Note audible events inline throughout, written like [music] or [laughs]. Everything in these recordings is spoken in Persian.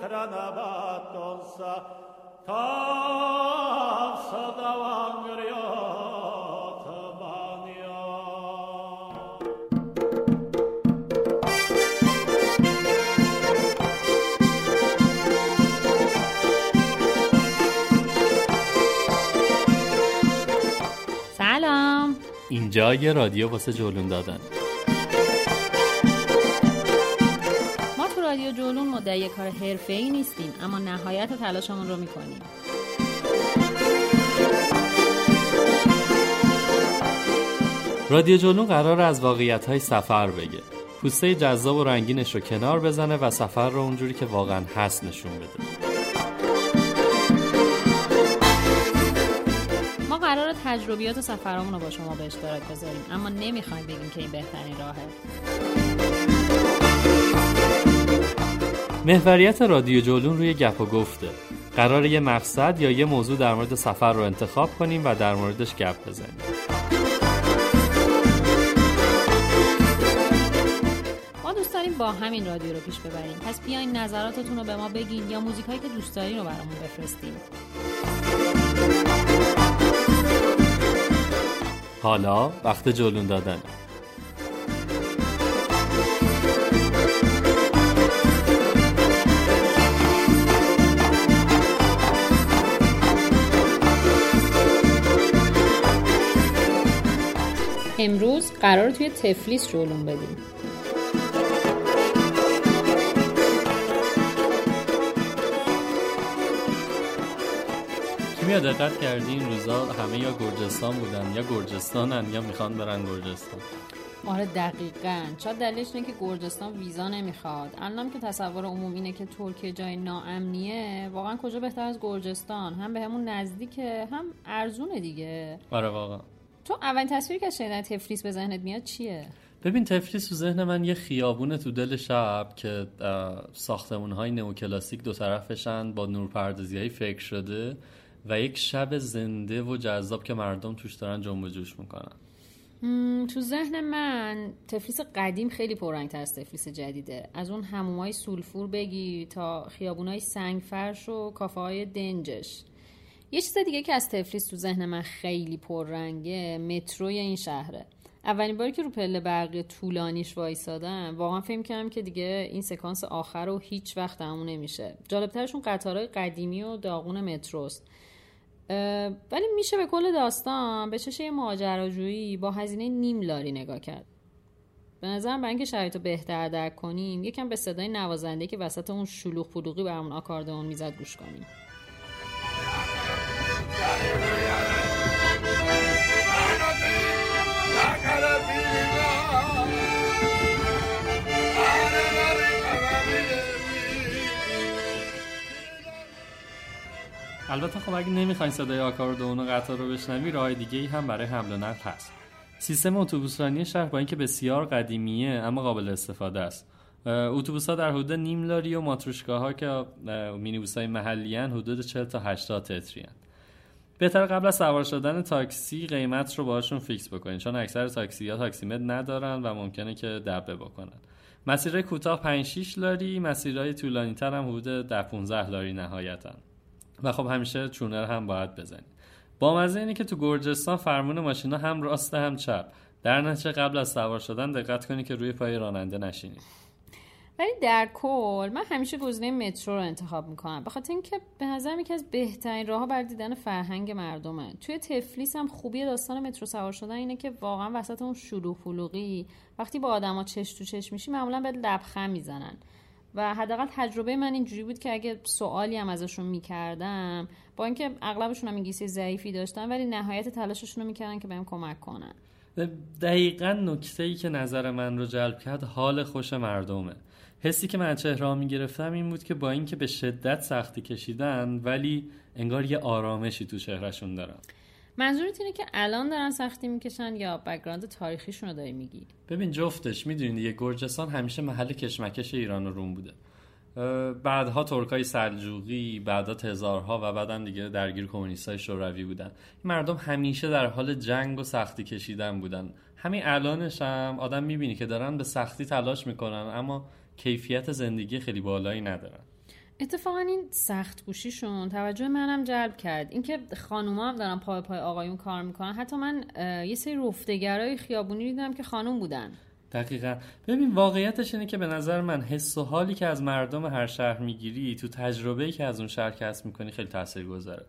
کرنا باتم سا تھا صدا واں سلام انجا یہ ریڈیو واسہ جلن رادیو جولون مدعی کار حرفه‌ای نیستیم؟ اما نهایت تلاشمون رو می‌کنیم. رادیو جلون قرار از واقعیت های سفر بگه. پوسته جذاب و رنگینش رو کنار بزنه و سفر رو اونجوری که واقعا هست نشون بده. ما قرار تجربیات و سفرامون رو با شما به اشتراک بذاریم اما نمی‌خوایم بگیم که این بهترین راهه. محوریت رادیو جلون روی گپ و گفته. قرار یه مقصد یا یه موضوع در مورد سفر رو انتخاب کنیم و در موردش گپ بزنیم. ما دوست داریم با همین رادیو رو پیش ببریم. پس بیاین نظراتتون رو به ما بگین یا موزیکایی که دوست دارین رو برامون بفرستین. حالا وقت جلون دادن. امروز قرار توی تفلیس جولون بدیم. کیمیا دقت کردی این روزا همه یا گرجستان بودن یا گرجستانن یا می‌خوان برن گرجستان؟ آره دقیقا. شاید دلیلش اینه که گرجستان ویزا نمی‌خواد. الانم که تصور عموم اینه که ترکیه جای ناامنیه واقعا کجا بهتر از گرجستان؟ هم به همون نزدیکه هم ارزونه دیگه. آره واقعا. تو اولین تصویری که شنیدن تفلیس به ذهنت میاد چیه؟ ببین تفلیس تو ذهن من یه خیابونه تو دل شب که ساختمون های نوکلاسیک دو طرفشن با نورپردازی های فکر شده و یک شب زنده و جذاب که مردم توش دارن جنب و جوش می‌کنن. تو ذهن من تفلیس قدیم خیلی پررنگتر از تفلیس جدیده. از اون همومای سولفور بگی تا خیابونای سنگ فرش و کافه های دنجش. یه چیز دیگه که از تفلیس تو ذهن من خیلی پررنگه متروی این شهره. اولین باری که رو پله برقی طولانیش وایسادم واقعا فکر کردم که دیگه این سکانس آخر رو هیچ وقت تموم نمیشه. جالبترشون قطارهای قدیمی و داغون متروست. ولی میشه به کل داستان به چشه ماجراجویی با هزینه نیم لاری نگاه کرد. به نظرم برای اینکه شرایط رو بهتر درک کنیم یکم به صدای نوازنده که وسط اون شلوغ پلوغی برامون آکاردئون می‌زد گوش کنیم. البته خب اگه نمی‌خواین صدای آکاردئون و قطار رو بشنوی راه دیگه ای هم برای حمل و نقل هست سیستم اتوبوسرانی شهر با اینکه بسیار قدیمیه اما قابل استفاده است اتوبوس ها در حدود نیم لاری و مارشروتکاها که مینیبوس های محلی حدود 40 تا 80 تتری هن. بهتر قبل از سوار شدن تاکسی قیمت رو باشون fix بکنین. چون اکثر تاکسی ها تاکسیمتر ندارن و ممکنه که دبه بکنن. مسیرهای کوتاه 5 6 لاری مسیرهای طولانی تر هم حدود 10 15 لاری نهایتا. و خب همیشه چونر هم باید بزنید با مزه اینه که تو گرجستان فرمون ماشینا هم راست هم چپ. در نتیجه قبل از سوار شدن دقت کنی که روی پای راننده نشینید ولی در کل من همیشه گزینه مترو رو انتخاب می‌کنم. به خاطر اینکه به نظرم یکی از بهترین راه برای دیدن فرهنگ مردمه. توی تفلیس هم خوبی داستان مترو سوار شدن اینه که واقعا وسط اون شلوغ پلوغی وقتی با آدما چش تو چش میشی معمولا به لبخند می‌زنن. و حداقل تجربه من اینجوری بود که اگه سوالی هم ازشون می‌کردم با اینکه اغلبشون هم انگلیسی ضعیفی داشتن ولی نهایت تلاششون رو می‌کردن که بهم کمک کنن. دقیقا نکته ای که نظر من رو جلب کرد حال خوش مردمه. حسی که من چهره می گرفتم این بود که با اینکه به شدت سختی کشیدن ولی انگار یه آرامشی تو چهرهشون دارن منظورت اینه که الان دارن سختی می‌کشن یا background تاریخیشون رو داری میگی؟ ببین جفتش می‌دونید یه گرجستان همیشه محل کشمکش ایران و روم بوده. بعدها ترکای سلجوقی بعدها تزارها و بعدا دیگه درگیر کمونیستای شوروی بودن. این مردم همیشه در حال جنگ و سختی کشیدن بودن. همین الانش هم آدم می‌بینی که دارن به سختی تلاش می‌کنن اما کیفیت زندگی خیلی بالایی ندارن. اتفاقا این سخت گوشیشون توجه منم جلب کرد. اینکه خانوما هم دارن پای پای آقایون کار می‌کنن. حتی من یه سری رفتگرای خیابونی دیدم که خانوم بودن. دقیقا. ببین واقعیتش اینه که به نظر من حس و حالی که از مردم هر شهر می‌گیری تو تجربه که از اون شهر کسب می‌کنی خیلی تاثیر گذاره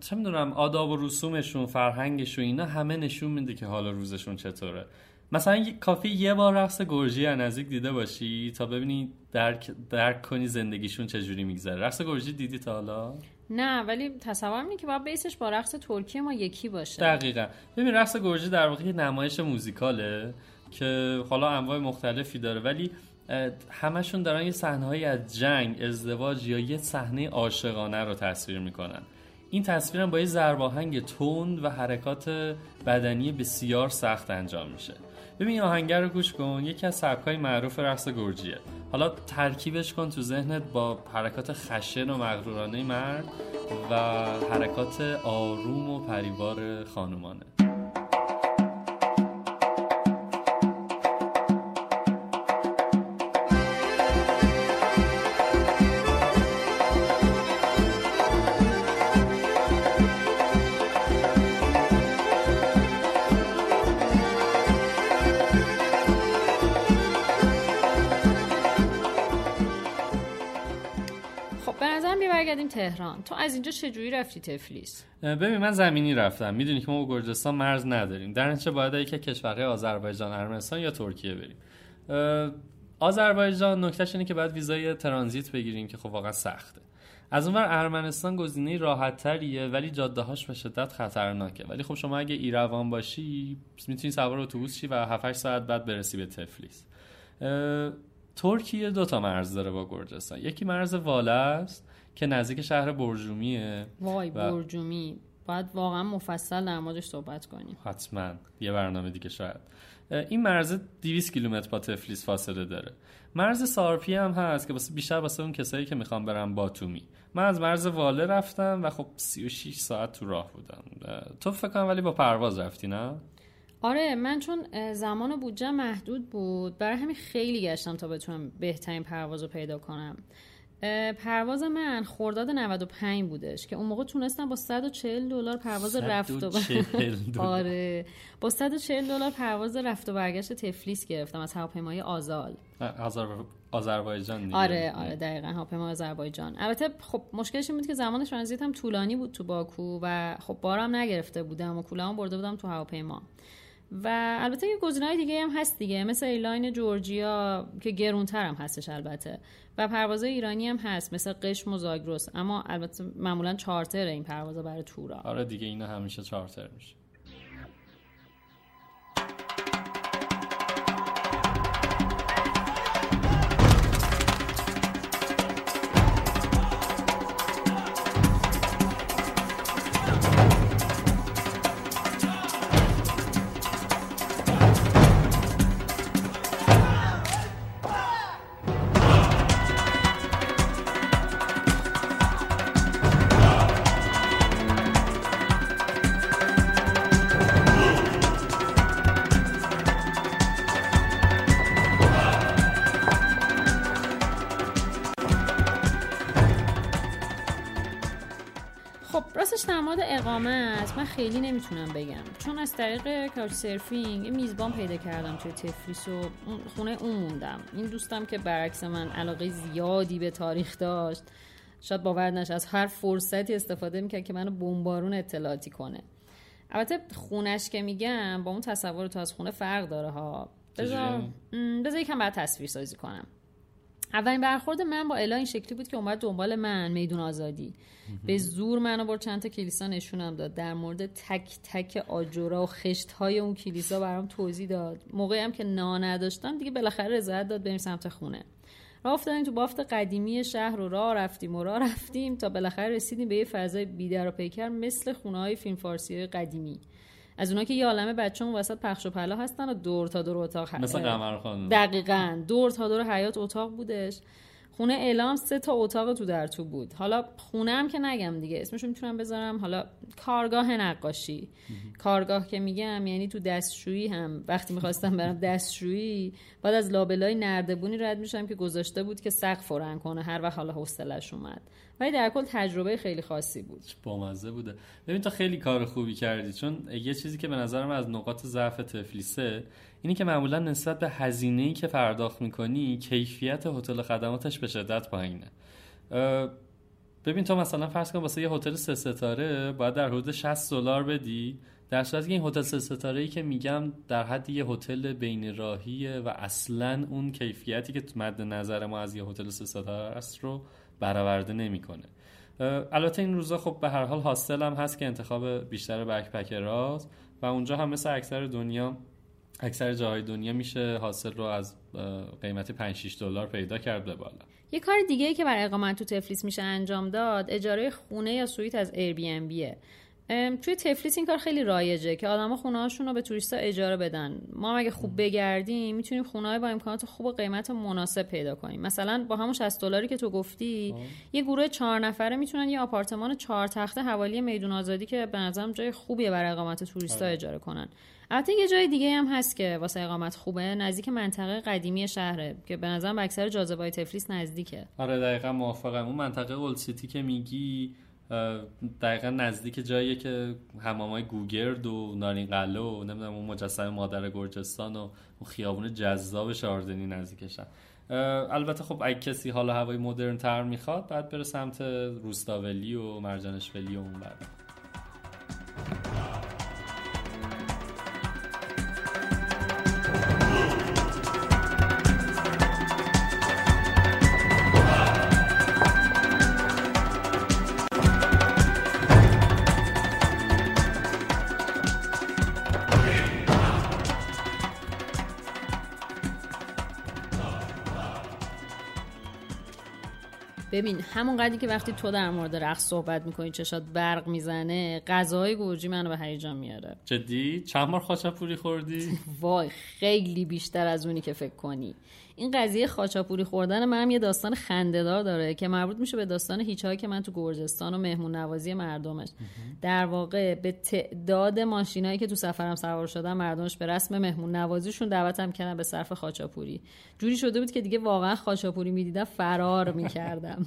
چه می‌دونم آداب و رسومشون فرهنگشون اینا همه نشون میده که حالا روزشون چطوره. مثلا کافی یه بار رقص گرجی از نزدیک دیده باشی تا ببینی درک, درک کنی زندگیشون چجوری میگذره. رقص گرجی دیدی تا حالا؟ نه ولی تصور می‌کنی که باید بیسش با رقص ترکیه ما یکی باشه. دقیقا. ببین رقص گرجی در واقع نمایش موزیکاله که حالا انواع مختلفی داره ولی همشون دارن یه صحنه از جنگ ازدواج یا یه صحنه عاشقانه رو تصویر می‌کنن. این تصویرم با یه زرباهنگ تند و حرکات بدنی بسیار سخت انجام میشه. ببین آهنگر رو گوش کن یکی از سبکای معروف رقص گرجیه. حالا ترکیبش کن تو ذهنت با حرکات خشن و مغرورانه مرد و حرکات آروم و پریوار خانومانه. برگردیم تهران. تو از اینجا چجوری رفتی تفلیس؟ ببین من زمینی رفتم. می‌دونی که ما با گرجستان مرز نداریم. در نتیجه باید یکی کشورهای آذربایجان ارمنستان یا ترکیه بریم. آذربایجان نکتهش اینه که باید ویزای ترانزیت بگیریم که خب واقعا سخته. از اونور ارمنستان گزینه راحت تریه ولی جاده هاش به شدت خطرناکه. ولی خب شما اگه ایروان باشی می‌تونی سوار اتوبوس شی و 7 ساعت بعد برسی به تفلیس. ترکیه دو تا مرز داره با گرجستان. یکی مرز واله است. که نزدیک شهر برجومیه وای و... برجومی. باید واقعا مفصل در موردش صحبت کنیم. حتما. یه برنامه دیگه شاید. این مرز 200 کیلومتر با تفلیس فاصله داره. مرز سارپی هم هست که واسه بیشتر واسه اون کسایی که می‌خوام برم باتومی. من از مرز واله رفتم و خب 36 ساعت تو راه بودم. تو فکر کنم ولی با پرواز رفتی نه؟ آره من چون زمان و بودجه محدود بود برای همین خیلی گشتم تا بتونم بهترین پرواز رو پیدا کنم. پرواز من خورداد 95 بودش که اون موقع تونستم با 140 دلار پرواز رفت و [laughs] آره. با 140 دلار پرواز رفت و برگشت تفلیس گرفتم از هواپیمای آزال. آذربایجان آره آره دقیقا هواپیمای آذربایجان. البته خب مشکلش این بود که زمان ترانزیت هم طولانی بود تو باکو و خب بارم نگرفته بودم و کولام برده بودم تو هواپیما. و البته یه گزینه‌های دیگه هم هست دیگه مثل ایلاین جورجیا که گرونتر هم هستش البته و پروازهای ایرانی هم هست مثل قشم و زاگرس اما البته معمولا چارتر این پروازا برای تورا. آره دیگه اینا همیشه چارتر میشه. اقامت من خیلی نمی‌تونم بگم. چون از طریق کاچ سرفینگ یه میزبان پیدا کردم توی تفلیس و خونه اون موندم. این دوستم که برعکس من علاقه زیادی به تاریخ داشت شاید باور نشه از هر فرصتی استفاده می‌کرد که منو بمبارون اطلاعاتی کنه. البته خونش که میگم با اون تصور تو از خونه فرق داره ها. بذار بذار یکم بعد تصویر سازی کنم. اولین برخورد من با الا این شکلی بود که اومد دنبال من میدون آزادی. به زور منو بر چند تا کلیسا نشونم داد. در مورد تک تک آجورا و خشت های اون کلیسا برام توضیح داد. موقعی هم که نا نداشتم دیگه بالاخره رضایت داد بریم سمت خونه. راه افتادیم تو بافت قدیمی شهر و راه رفتیم و راه رفتیم تا بالاخره رسیدیم به یه فضای بیدر و پیکر مثل خونه های فیلم فارسی های قدیمی. از اونا که یه عالمه بچه اون وسط پخش و پلا هستن و دور تا دور اتاق مثل قمر خانم دقیقا. دور تا دور حیات اتاق بودش. خونه اعلام سه تا اتاق تو در تو بود. حالا خونه هم که نگم دیگه اسمشو می‌تونم بذارم. حالا کارگاه نقاشی. کارگاه که میگم یعنی تو دستشویی هم. وقتی می‌خواستم برم دستشویی بعد از لابلای نردبونی رد میشم که گذاشته بود که سقف رنگ کنه. هر وقت حالا حوصلش اومد. ولی در کل تجربه خیلی خاصی بود. بامزه بوده. ببین تو خیلی کار خوبی کردی. چون یه چیزی که به نظرم از نقاط ضعف تفلیسه اینی که معمولا نسبت به هزینه ای که پرداخت می‌کنی کیفیت هتل خدماتش به شدت پایینه. ببین تو مثلا فرض کن واسه یه هتل سه ستاره باید در حدود 60 دلار بدی. در صورتی که این هتل سه ستاره ای که میگم در حد یه هتل بین راهیه و اصلا اون کیفیتی که مد نظر ما از یه هتل سه ستاره است رو برآورده نمی‌کنه. البته این روزا خب به هر حال هاستل هم هست که انتخاب بیشتر بکپکراست و اونجا هم مثل اکثر دنیا اکثر جاهای دنیا میشه حاصل رو از قیمت 5 6 دلار پیدا کرد به بالا. یه کار دیگه ای که برای اقامت تو تفلیس میشه انجام داد اجاره خونه یا سویت از ایر بیه توی تفلیس این کار خیلی رایجه که آدما خونه هاشون رو به توریستا اجاره بدن. ما هم اگه خوب بگردیم می‌تونیم خونه های با امکانات خوب و قیمت مناسب پیدا کنیم. مثلا با همون 60 دلاری که تو گفتی یه گروه چهار نفره می‌تونن یه آپارتمان چهار تخته حوالی میدون آزادی که به نظرم جای خوبیه برای اقامت توریستا اجاره کنن. البته یه جای دیگه هم هست که واسه اقامت خوبه نزدیک منطقه قدیمی شهره که به نظرم به اکثر جاذبه‌های تفلیس نزدیکه. آره دقیقا موافقم. اون منطقه اولد سیتی که میگی دقیقا نزدیک جاییه که حمامای گوگرد و نارین قلعه و نمی‌دونم اون مجسمه مادر گرجستان و اون خیابون جذاب شاردنی نزدیکشن. البته خب اگه کسی حالا هوای مدرن تر می‌خواد بعد بره سمت روستاولی و مرجانشولی و اون بعد ببین همون قدری که وقتی تو در مورد رقص صحبت می‌کنی چشات برق می‌زنه غذاهای گرجی منو به هیجان میاره. جدی؟ چند بار خاچاپوری خوردی؟ وای خیلی بیشتر از اونی که فکر کنی. این قضیه خاچاپوری خوردن من هم یه داستان خندهدار داره که مربوط میشه به داستان هیچهایی که من تو گرجستان و مهمون نوازی مردمش. در واقع به تعداد ماشینایی که تو سفرم سوار شدن مردمش به رسم مهمون نوازیشون دعوتم کردن به صرف خاچاپوری. جوری شده بود که دیگه واقعا خاچاپوری می‌دیدم فرار می‌کردم.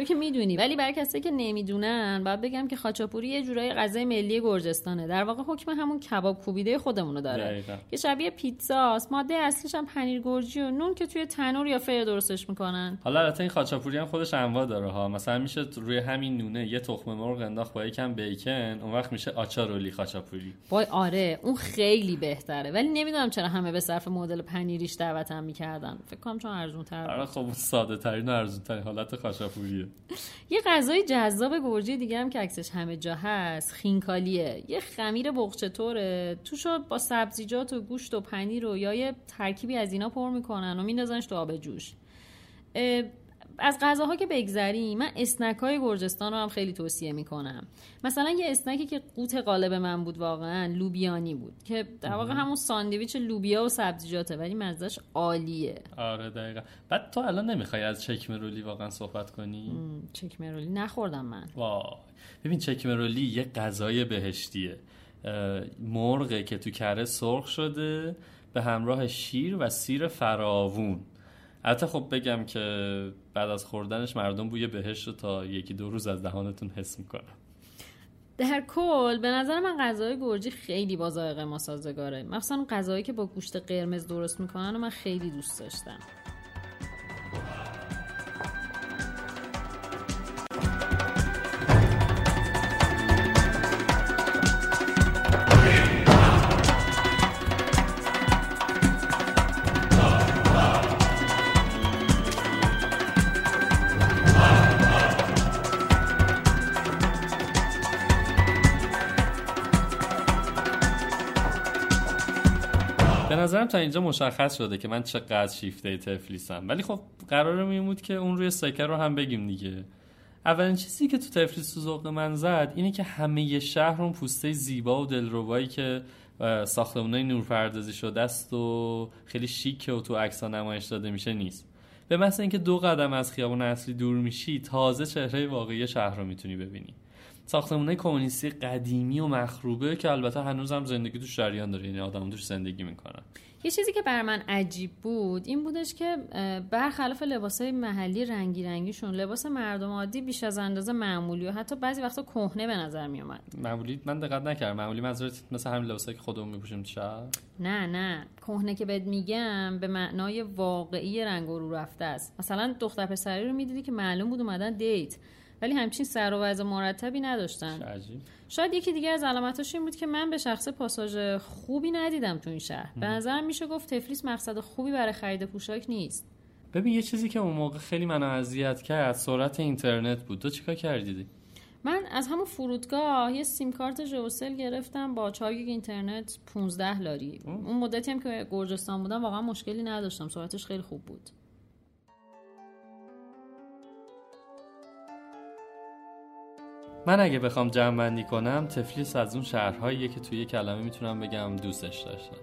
تو که می‌دونی. ولی برای کسایی که نمی‌دونن باید بگم که خاچاپوری یه جورای غذای ملی گرجستانه. در واقع حکم همون کباب کوبیده خودمونو داره. دقیقاً. که شبیه پیتزاست ماده اصلیش هم پنیر گرجی و نون که توی تنور یا فیر درستش می‌کنن. حالا البته این خاچاپوری هم خودش انواع داره ها. مثلا میشه روی همین نونه یه تخم مرغ انداخت با یکم بیکن اون وقت میشه آچارولی خاچاپوری. وای آره اون خیلی بهتره. ولی نمی‌دونم چرا همه به صرف مدل پنیریش دعوتم می‌کردن. فکر کنم چون ارزون تر آره خب ساده ترین و ارزون ترین حالت خاچاپوریه. [laughs] یه غذای جذاب گرجی دیگه هم که عکسش همه جا هست خینکالیه. یه خمیر بغچه طوره. توشو با سبزیجات و گوشت و پنیر و یا یه ترکیبی از اینا پر می‌کنن و میندازنش تو آب جوش. از غذاها که بگذریم من اسنک های گرجستان رو هم خیلی توصیه می‌کنم. مثلا یه اسنکی که قوت قالب من بود واقعا لوبیانی بود که در واقع همون ساندویچ لوبیا و سبزیجاته ولی مزهش عالیه. آره دقیقا. بعد تو الان نمی‌خوای از چکمه رولی واقعا صحبت کنی؟ چکمه رولی نخوردم من. وای. ببین چکمه رولی یه غذای بهشتیه. مرغه که تو کره سرخ شده به همراه شیر و سیر فراوون. البته خب بگم که بعد از خوردنش مردم بوی بهشت رو تا یکی دو روز از دهانتون حس می‌کنن. در کل به نظر من غذای گرجی خیلی با ذائقه ما سازگاره. مخصوصا غذایی که با گوشت قرمز درست می‌کنن و من خیلی دوست داشتم. نظرم تا اینجا مشخص شده که من چقدر شیفته تفلیسم. ولی خب قرار میمود که اون روی سکر رو هم بگیم دیگه. اولین چیزی که تو تفلیس تو ذوق من زد اینه که همه شهر اون پوسته زیبا و دلربایی که ساختمونای نورپردازی شده است و خیلی شیکه و تو عکس نمایش داده میشه نیست. به مثل اینکه دو قدم از خیابون اصلی دور میشی تازه چهره واقعی شهر رو می‌تونی ببینی. ساختمونه کمونیستی قدیمی و مخروبه که البته هنوزم زندگی توش جریان داره یعنی آدم توش زندگی می‌کنن. یه چیزی که بر من عجیب بود این بودش که برخلاف لباسای محلی رنگی رنگیشون لباس مردم عادی بیش از اندازه معمولی و حتی بعضی وقتا کهنه به نظر می اومد معمولی؟ من دقت نکردم. معمولی منظورت مثل همین لباسایی که خودمون میپوشیم شهر؟ نه نه. کهنه که بهت میگم به معنای واقعی رنگ و رو رفته است. مثلا دختر پسری رو می‌دیدی که معلوم بود اومدن دیت. ولی همچین سر و وضع مرتبی نداشتن. عجیب. شاید یکی دیگه از علامتاش این بود که من به شخص پاساژ خوبی ندیدم تو این شهر. به نظرم میشه گفت تفلیس مقصد خوبی برای خرید پوشاک نیست. ببین یه چیزی که اون موقع خیلی منو اذیت کرد سرعت اینترنت بود. تو چیکار کردی من از همون فرودگاه یه سیم کارت ژئوسل گرفتم با 4 گیگ اینترنت 15 لاری. اون مدتی هم که گرجستان بودم واقعا مشکلی نداشتم. سرعتش خیلی خوب بود. من اگه بخوام جمع بندی کنم تفلیس از اون شهرهاییه که توی کلمه می‌تونم بگم دوستش داشتم.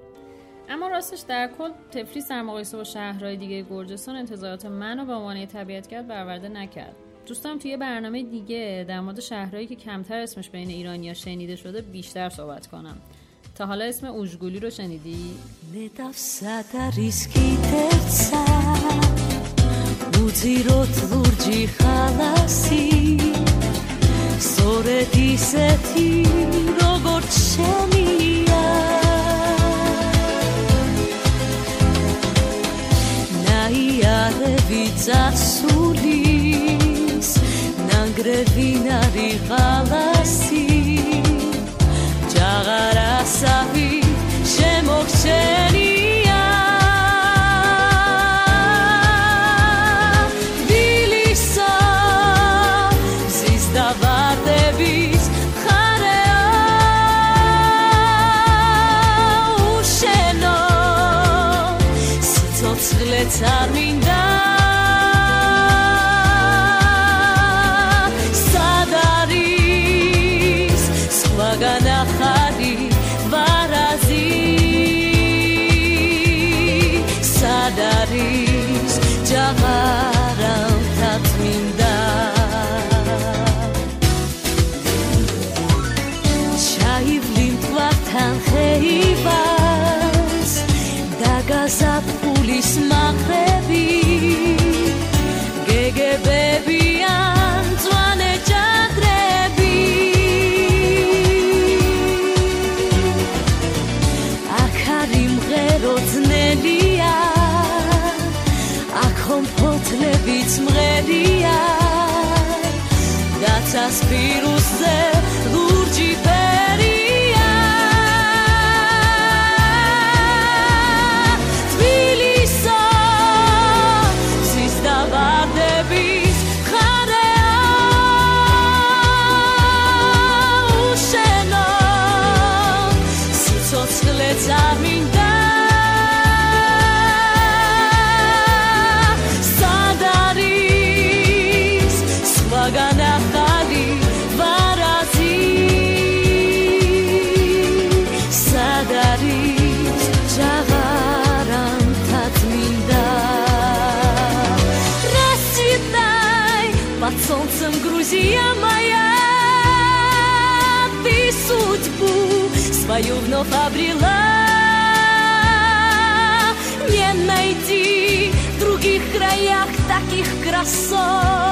اما راستش در کل تفلیس در مقایسه با شهرهای دیگه گرجستان انتظارات منو به عنوان طبیعتگرد برآورده نکرد. دوستم توی برنامه دیگه در مورد شهرهایی که کمتر اسمش بین ایرانیا شنیده شده بیشتر صحبت کنم. تا حالا اسم اوژگولی رو شنیدی؟ სორედისეთი როგორც შემია ნაიარევი წასულის ნანგრევი ნარი ღალასი speed свою вновь обрела. Не найти в других краях таких красот.